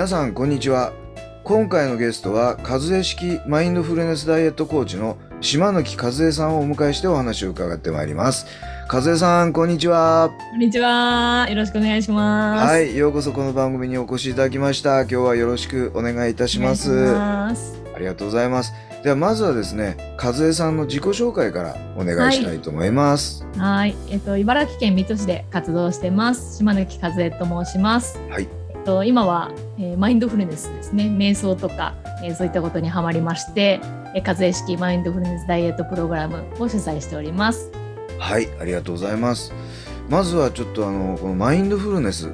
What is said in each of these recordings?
皆さんこんにちは今回のゲストは和江式マインドフルネスダイエットコーチの島貫和江さんをお迎えしてお話を伺ってまいります和江さんこんにちはこんにちは。よろしくお願いします。はいようこそこの番組にお越しいただきました今日はよろしくお願いいたしますありがとうございますではまずはですね和江さんの自己紹介からお願いしたいと思いますはい。えっと、茨城県水戸市で活動してます。島貫和江と申します。はいと、今は、えーマインドフルネスですね。瞑想とか、えーそういったことにハマりまして、えー、和江式マインドフルネスダイエットプログラムを主催しております。はいありがとうございますまずはちょっとあのこのマインドフルネス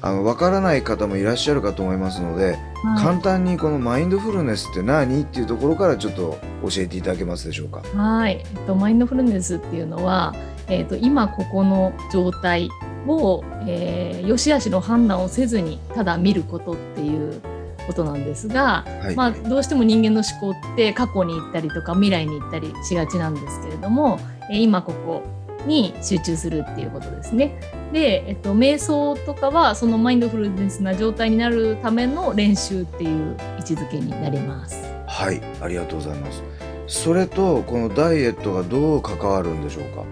あのわからない方もいらっしゃるかと思いますので、はい簡単にこのマインドフルネスって何っていうところからちょっと教えていただけますでしょうか？はい、えっと、マインドフルネスっていうのは、えっと、今ここの状態を、えー、良し悪しの判断をせずにただ見ることっていうことなんですが、はい、まあ、どうしても人間の思考って過去に行ったりとか未来に行ったりしがちなんですけれども、えー今ここに集中するっていうことですね。で、えっと、瞑想とかはそのマインドフルネスな状態になるための練習っていう位置づけになります。はいありがとうございますそれとこのダイエットがどう関わるんでしょうか？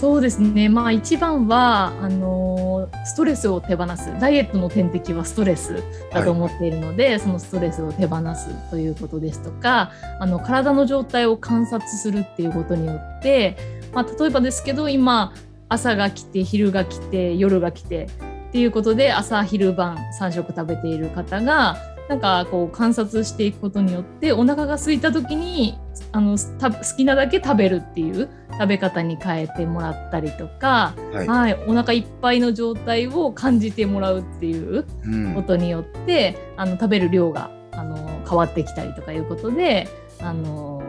そうですね、まあ、一番はあのーストレスを手放す。ダイエットの天敵はストレスだと思っているので、そのストレスを手放すということですとかあの体の状態を観察するっていうことによって、まあ、例えばですけど今朝が来て昼が来て夜が来てっていうことで朝昼晩3食食べている方がなんかこう観察していくことによってお腹が空いた時にあのた好きなだけ食べるっていう食べ方に変えてもらったりとか、はい、はい、お腹いっぱいの状態を感じてもらうっていううんことによって、あの食べる量があの変わってきたりとかいうことであの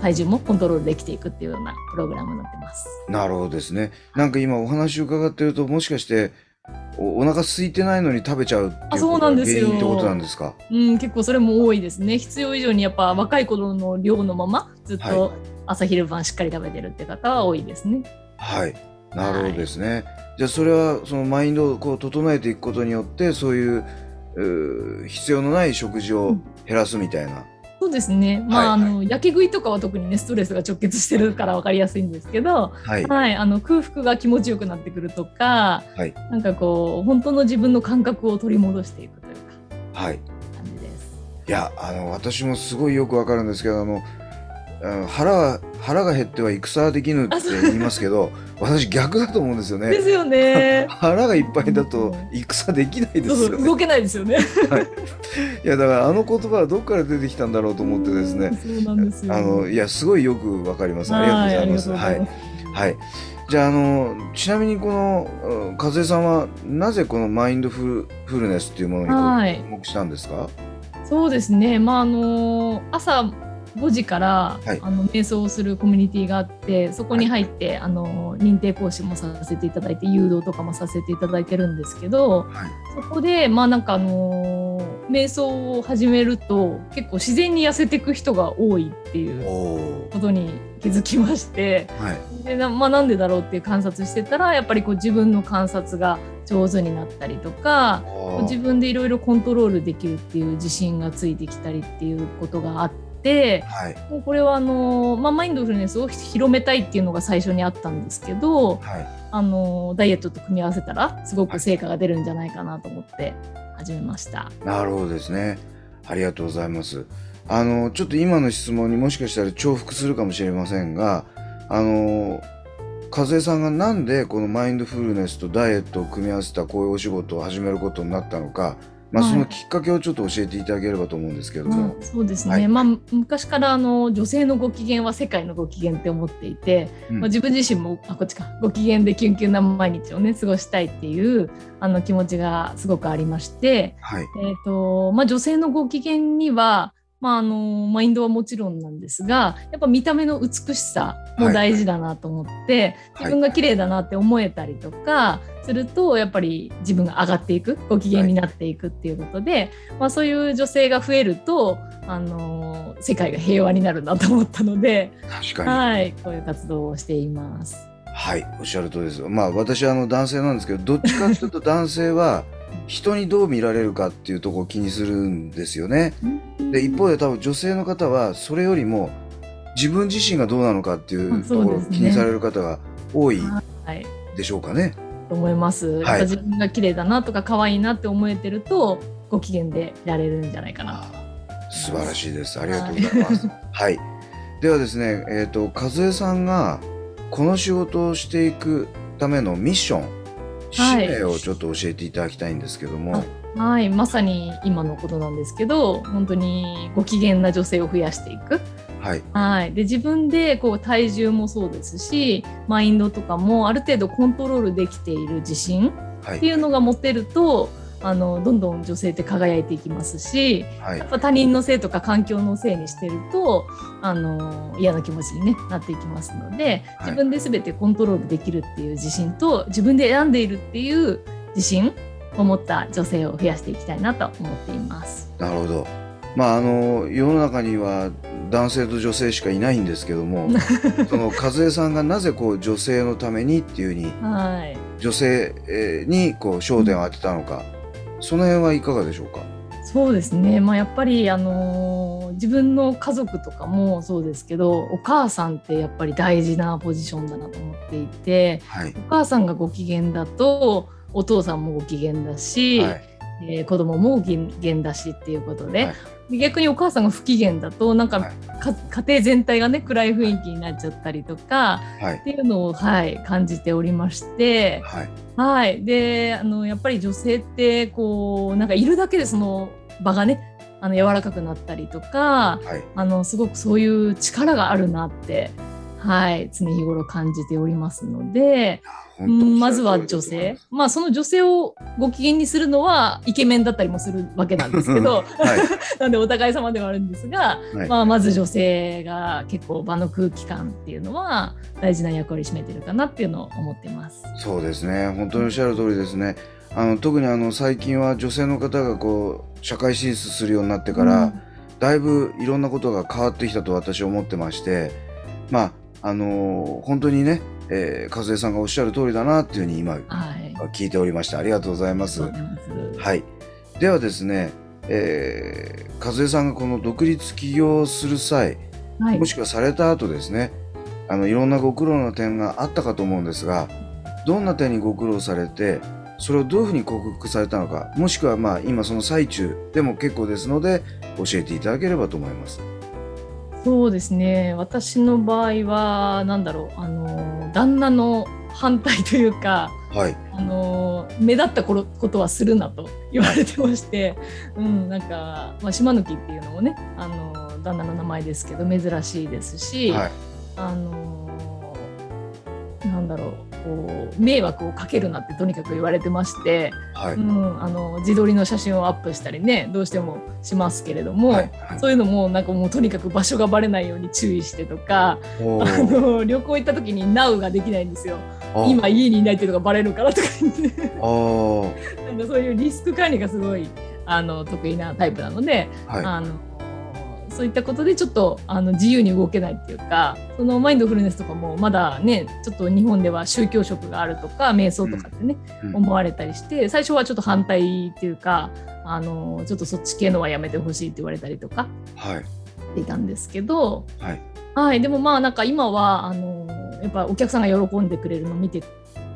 体重もコントロールできていくっていうようなプログラムになってます。なるほどですね。なんか今お話を伺ってるともしかしておお腹空いてないのに食べちゃうっていうことがなんですよ原因ってことなんですか？うん、結構それも多いですね。必要以上にやっぱ若い頃の量のままずっはいと朝昼晩しっかり食べてるって方は多いですね。はい。なるほどですね。じゃあそれはそのマインドをこう整えていくことによってそういう必要のない食事を減らすみたいな。そうですね。まあ、はいはいあの焼け食いとかは特にねストレスが直結してるから分かりやすいんですけど、はい。はい、あの空腹が気持ちよくなってくるとか、はいなんかこう本当の自分の感覚を取り戻していくというかはい。感じです。いやあの私もすごいよくわかるんですけどあの腹は腹が減っては戦はできぬって言いますけど私逆だと思うんですよね。ですよね。腹がいっぱいだと戦できないですよね。そうそう動けないですよね。いやだからあの言葉はどっから出てきたんだろうと思ってですね。そうなんですよ。あのいやすごいよくわかります。ありがとうございます。ははいはい。じゃああのちなみにこのうん和江さんはなぜこのマインドフルフルネスっていうものに注目したんですか？そうですね。まああの朝5時から、はいあの瞑想をするコミュニティがあってそこに入って、あの認定講師もさせていただいて誘導とかもさせていただいてるんですけどはい。そこでまあなんかあの瞑想を始めると結構自然に痩せていく人が多いっていう。ことに気づきましてはい。でな,、まあ、なんでだろうっていう観察してたらやっぱりこう自分の観察が上手になったりとか自分でいろいろコントロールできるっていう自信がついてきたりっていうことがあってはい。もうこれはあの、まあ、マインドフルネスを広めたいっていうのが最初にあったんですけどはい。あのダイエットと組み合わせたらすごく成果が出るんじゃないかなと思って始めました。なるほどですね。ありがとうございます。あのちょっと今の質問にもしかしたら重複するかもしれませんが、あの和江さんがなんでこのマインドフルネスとダイエットを組み合わせたこういうお仕事を始めることになったのか、まあ、はい。そのきっかけをちょっと教えていただければと思うんですけれども、うんそうですね、はい。まあ昔からあの女性のご機嫌は世界のご機嫌って思っていて、うん。まあ、自分自身もあこっちか。ご機嫌でキュンキュンな毎日をね過ごしたいっていうあの気持ちがすごくありまして、はい。えーとまあ、女性のご機嫌には、まあ、あのマインドはもちろんなんですがやっぱ見た目の美しさも大事だなと思って、はい。自分が綺麗だなって思えたりとかするとやっぱり自分が上がっていくご機嫌になっていくっていうことで、まあ、そういう女性が増えると、あの世界が平和になるなと思ったので、確かに、はいはい、こういう活動をしています。おっしゃるとりですまあ私はあの男性なんですけどどっちかっていうと男性は人にどう見られるかっていうところを気にするんですよね。で一方で多分女性の方はそれよりも自分自身がどうなのかっていうあところを気にされる方が多いはいでしょうかね。と思います。やっぱ自分が綺麗だなとか可愛いなって思えてるとご機嫌でいられるんじゃないかな。あ素晴らしいです。ありがとうございます。はい。ではですね、えっ、と和江さんがこの仕事をしていくためのミッション、はい。使命をちょっと教えていただきたいんですけども、はい、まさに今のことなんですけど、本当にご機嫌な女性を増やしていく。はい。はい、で自分でこう体重もそうですし、マインドとかもある程度コントロールできている自信はい。っていうのが持てると、あのどんどん女性って輝いていきますし、はいやっぱ他人のせいとか環境のせいにしてるとあの嫌な気持ちに、ね、なっていきますのではい自分で全てコントロールできるっていう自信と自分で選んでいるっていう自信を持った女性を増やしていきたいなと思っています。なるほど。まああの世の中には男性と女性しかいないんですけども、その和江さんがなぜこう女性のためにっていうふうにはい女性えーにこう焦点を当てたのか、その辺はいかがでしょうか？そうですね、まあ、やっぱり、あのー自分の家族とかもそうですけどお母さんってやっぱり大事なポジションだなと思っていてはい。お母さんがご機嫌だとお父さんもご機嫌だし、はいえー子供もご機嫌だしっていうことで、はい。逆にお母さんが不機嫌だとなんか、はい。か家庭全体がね暗い雰囲気になっちゃったりとかはい。っていうのを、はい、感じておりまして。はい。はい、であのやっぱり女性ってこうなんかいるだけでその場がねあの柔らかくなったりとかはい。あのすごくそういう力があるなって、はい、常日頃感じておりますので、うんにまずは女性。まあその女性をご機嫌にするのはイケメンだったりもするわけなんですけどはい。なんでお互い様ではあるんですが、はい。まあ、まず女性が結構場の空気感っていうのは大事な役割を占めてるかなっていうのを思ってます。そうですね。本当におっしゃる通りですね。あの特にあの最近は女性の方がこう社会進出するようになってから、うん。だいぶいろんなことが変わってきたと私は思ってましてまああの本当にね、えー、和江さんがおっしゃる通りだなっていうふうに今はい。聞いておりました。ありがとうございます。ありがとうございます。はい。ではですね、えー、和江さんがこの独立起業する際はい。もしくはされた後ですねあのいろんなご苦労の点があったかと思うんですがどんな点にご苦労されてそれをどういうふうに克服されたのかもしくはまあ今その最中でも結構ですので教えていただければと思います。そうですね。私の場合はなんだろう。あの旦那の反対というかはい、あの目立ったことことはするなと言われてまして、うん、なんか、まあ、島抜きっていうのもねあの旦那の名前ですけど珍しいですし、はい、あのなんだろうこう迷惑をかけるなってとにかく言われてまして、はい、うん、あの自撮りの写真をアップしたりねどうしてもしますけれども、はい、はい。そういうのもなんかもうとにかく場所がバレないように注意してとかあの旅行行った時に Now ができないんですよ。あ今家にいないっていうのがバレるからとか言って。なんかそういうリスク管理がすごいあの得意なタイプなので、はい、あのそういったことでちょっとあの自由に動けないっていうかそのマインドフルネスとかもまだねちょっと日本では宗教色があるとか瞑想とかってね、うん。思われたりして最初はちょっと反対っていうかあのちょっとそっち系のはやめてほしいって言われたりとかはい、していたんですけど、はい、はい、でもまあなんか今はあのやっぱお客さんが喜んでくれるのを見て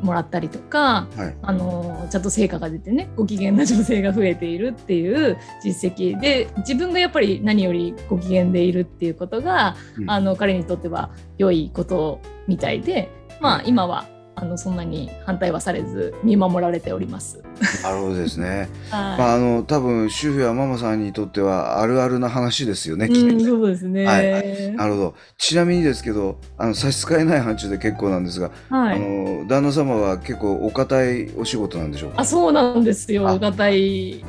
もらったりとかはい、あのちゃんと成果が出てねご機嫌な女性が増えているっていう実績で自分がやっぱり何よりご機嫌でいるっていうことが、うん。あの彼にとっては良いことみたいで、まあ、今はあのそんなに反対はされず見守られております。なるほどですね。はいまああの多分主婦やママさんにとってはあるあるな話ですよね。うん、ねそうですね。ははいなるほど。ちなみにですけど、あの差し支えない範疇で結構なんですが、あの旦那様は結構お堅いお仕事なんでしょうか？あ、そうなんですよ。あお堅い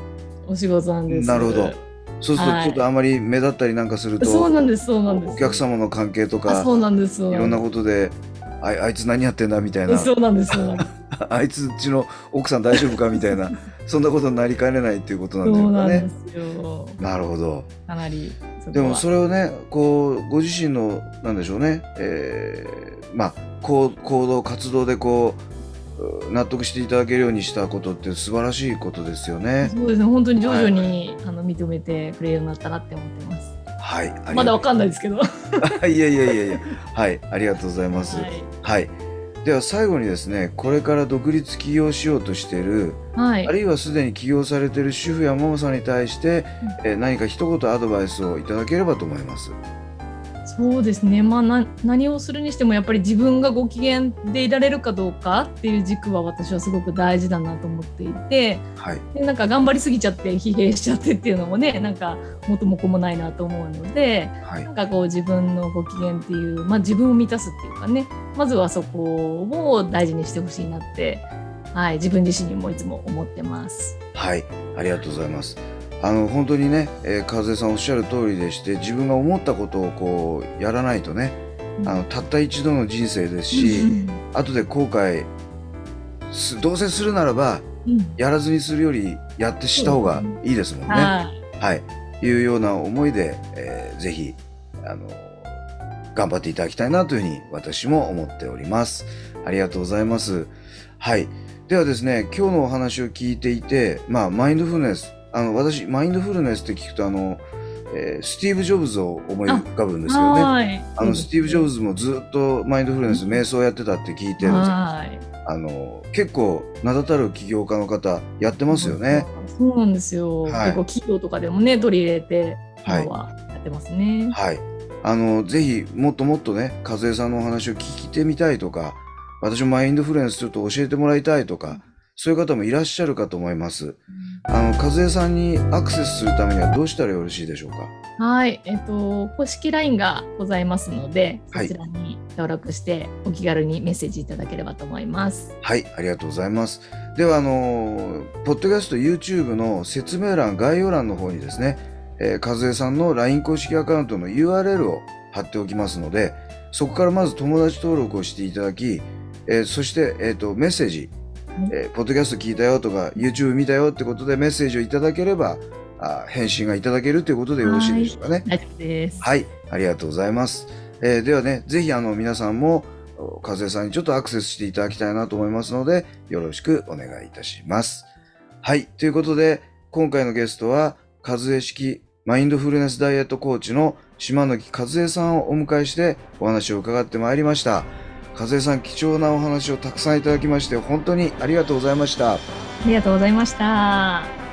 お仕事なんです。なるほど。そうするとはいちょっとあまり目立ったりなんかすると、そうなんです。そうなんです。お客様の関係とあ、かそうなんです。いろんなこことで、あいあいつ何やってんだみたいな、そうなんです。あいつうちの奥さん大丈夫かみたいな、そんなことになりかねないっていうことなんでしそうなんでょうかね。すよ。なるほど。かなり。でもそれをねこうご自身のなんでしょうね、えーまあ行行動活動でこうう納得していただけるようにしたことって素晴らしいことですよね。そうですね。本当に徐々に、あの認めてくれるようになったなって思ってます。はい。まだわかんないですけど。は いいやいやいやいや。はい。ありがとうございます。はい。では最後にですね、これから独立起業しようとしている、はいあ。るいはすでに起業されている主婦やママさんに対して、えー何か一言アドバイスをいただければと思います。そうですね、まあ、な何をするにしてもやっぱり自分がご機嫌でいられるかどうかっていう軸は私はすごく大事だなと思っていてはい。でなんか頑張りすぎちゃって疲弊しちゃってっていうのもねなんか元も子もないなと思うのではいな。んかこう自分のご機嫌っていう、まあ、自分を満たすっていうかねまずはそこを大事にしてほしいなって、はい、自分自身にもいつも思ってます。はい、ありがとうございます。あの本当にね、えー、和江さんおっしゃる通りでして、自分が思ったことをこうやらないとね、あのたった一度の人生ですし、うん後で後悔すどうせするならばうんやらずにするよりやってした方がいいですもんね。はいはい、いうような思いで、えーぜひあの頑張っていただきたいなというふうに私も思っております。ありがとうございます。はい。ではですね、今日のお話を聞いていて、まあ、マインドフルネス、あの、私、マインドフルネスって聞くと、あの、えースティーブ・ジョブズを思い浮かぶんですけどね。はいあの、スティーブ・ジョブズもずっとマインドフルネス、瞑想やってたって聞いてるんですはいあの、結構、名だたる起業家の方、やってますよね。そうなんですよ。はい結構企業とかでもね取り入れてはい今はやってますね。はい。あの、ぜひ、もっともっとね、和江さんのお話を聞いてみたいとか、私もマインドフルエンスちょっと教えてもらいたいとか、そういう方もいらっしゃるかと思います。あの、和江さんにアクセスするためにはどうしたらよろしいでしょうか？はい、えっと公式 LINE がございますので、はいそちらに登録してお気軽にメッセージいただければと思います。はい、ありがとうございます。では、あの、ポッドキャスト YouTube の説明欄、概要欄の方にですね、えー、和江さんの LINE 公式アカウントの URL を貼っておきますので、そこからまず友達登録をしていただき、えーそして、えーと、メッセージ、はいえーポッドキャスト聞いたよとか、YouTube 見たよってことでメッセージをいただければ、あ返信がいただけるということでよろしいでしょうかね。はい、ありがとうございます。えーではね、ぜひあの皆さんも、お和江さんにちょっとアクセスしていただきたいなと思いますので、よろしくお願いいたします。はい、ということで、今回のゲストは、和江式マインドフルネスダイエットコーチの島貫和江さんをお迎えしてお話を伺ってまいりました。和江さん、貴重なお話をたくさんいただきまして、本当にありがとうございました。ありがとうございました。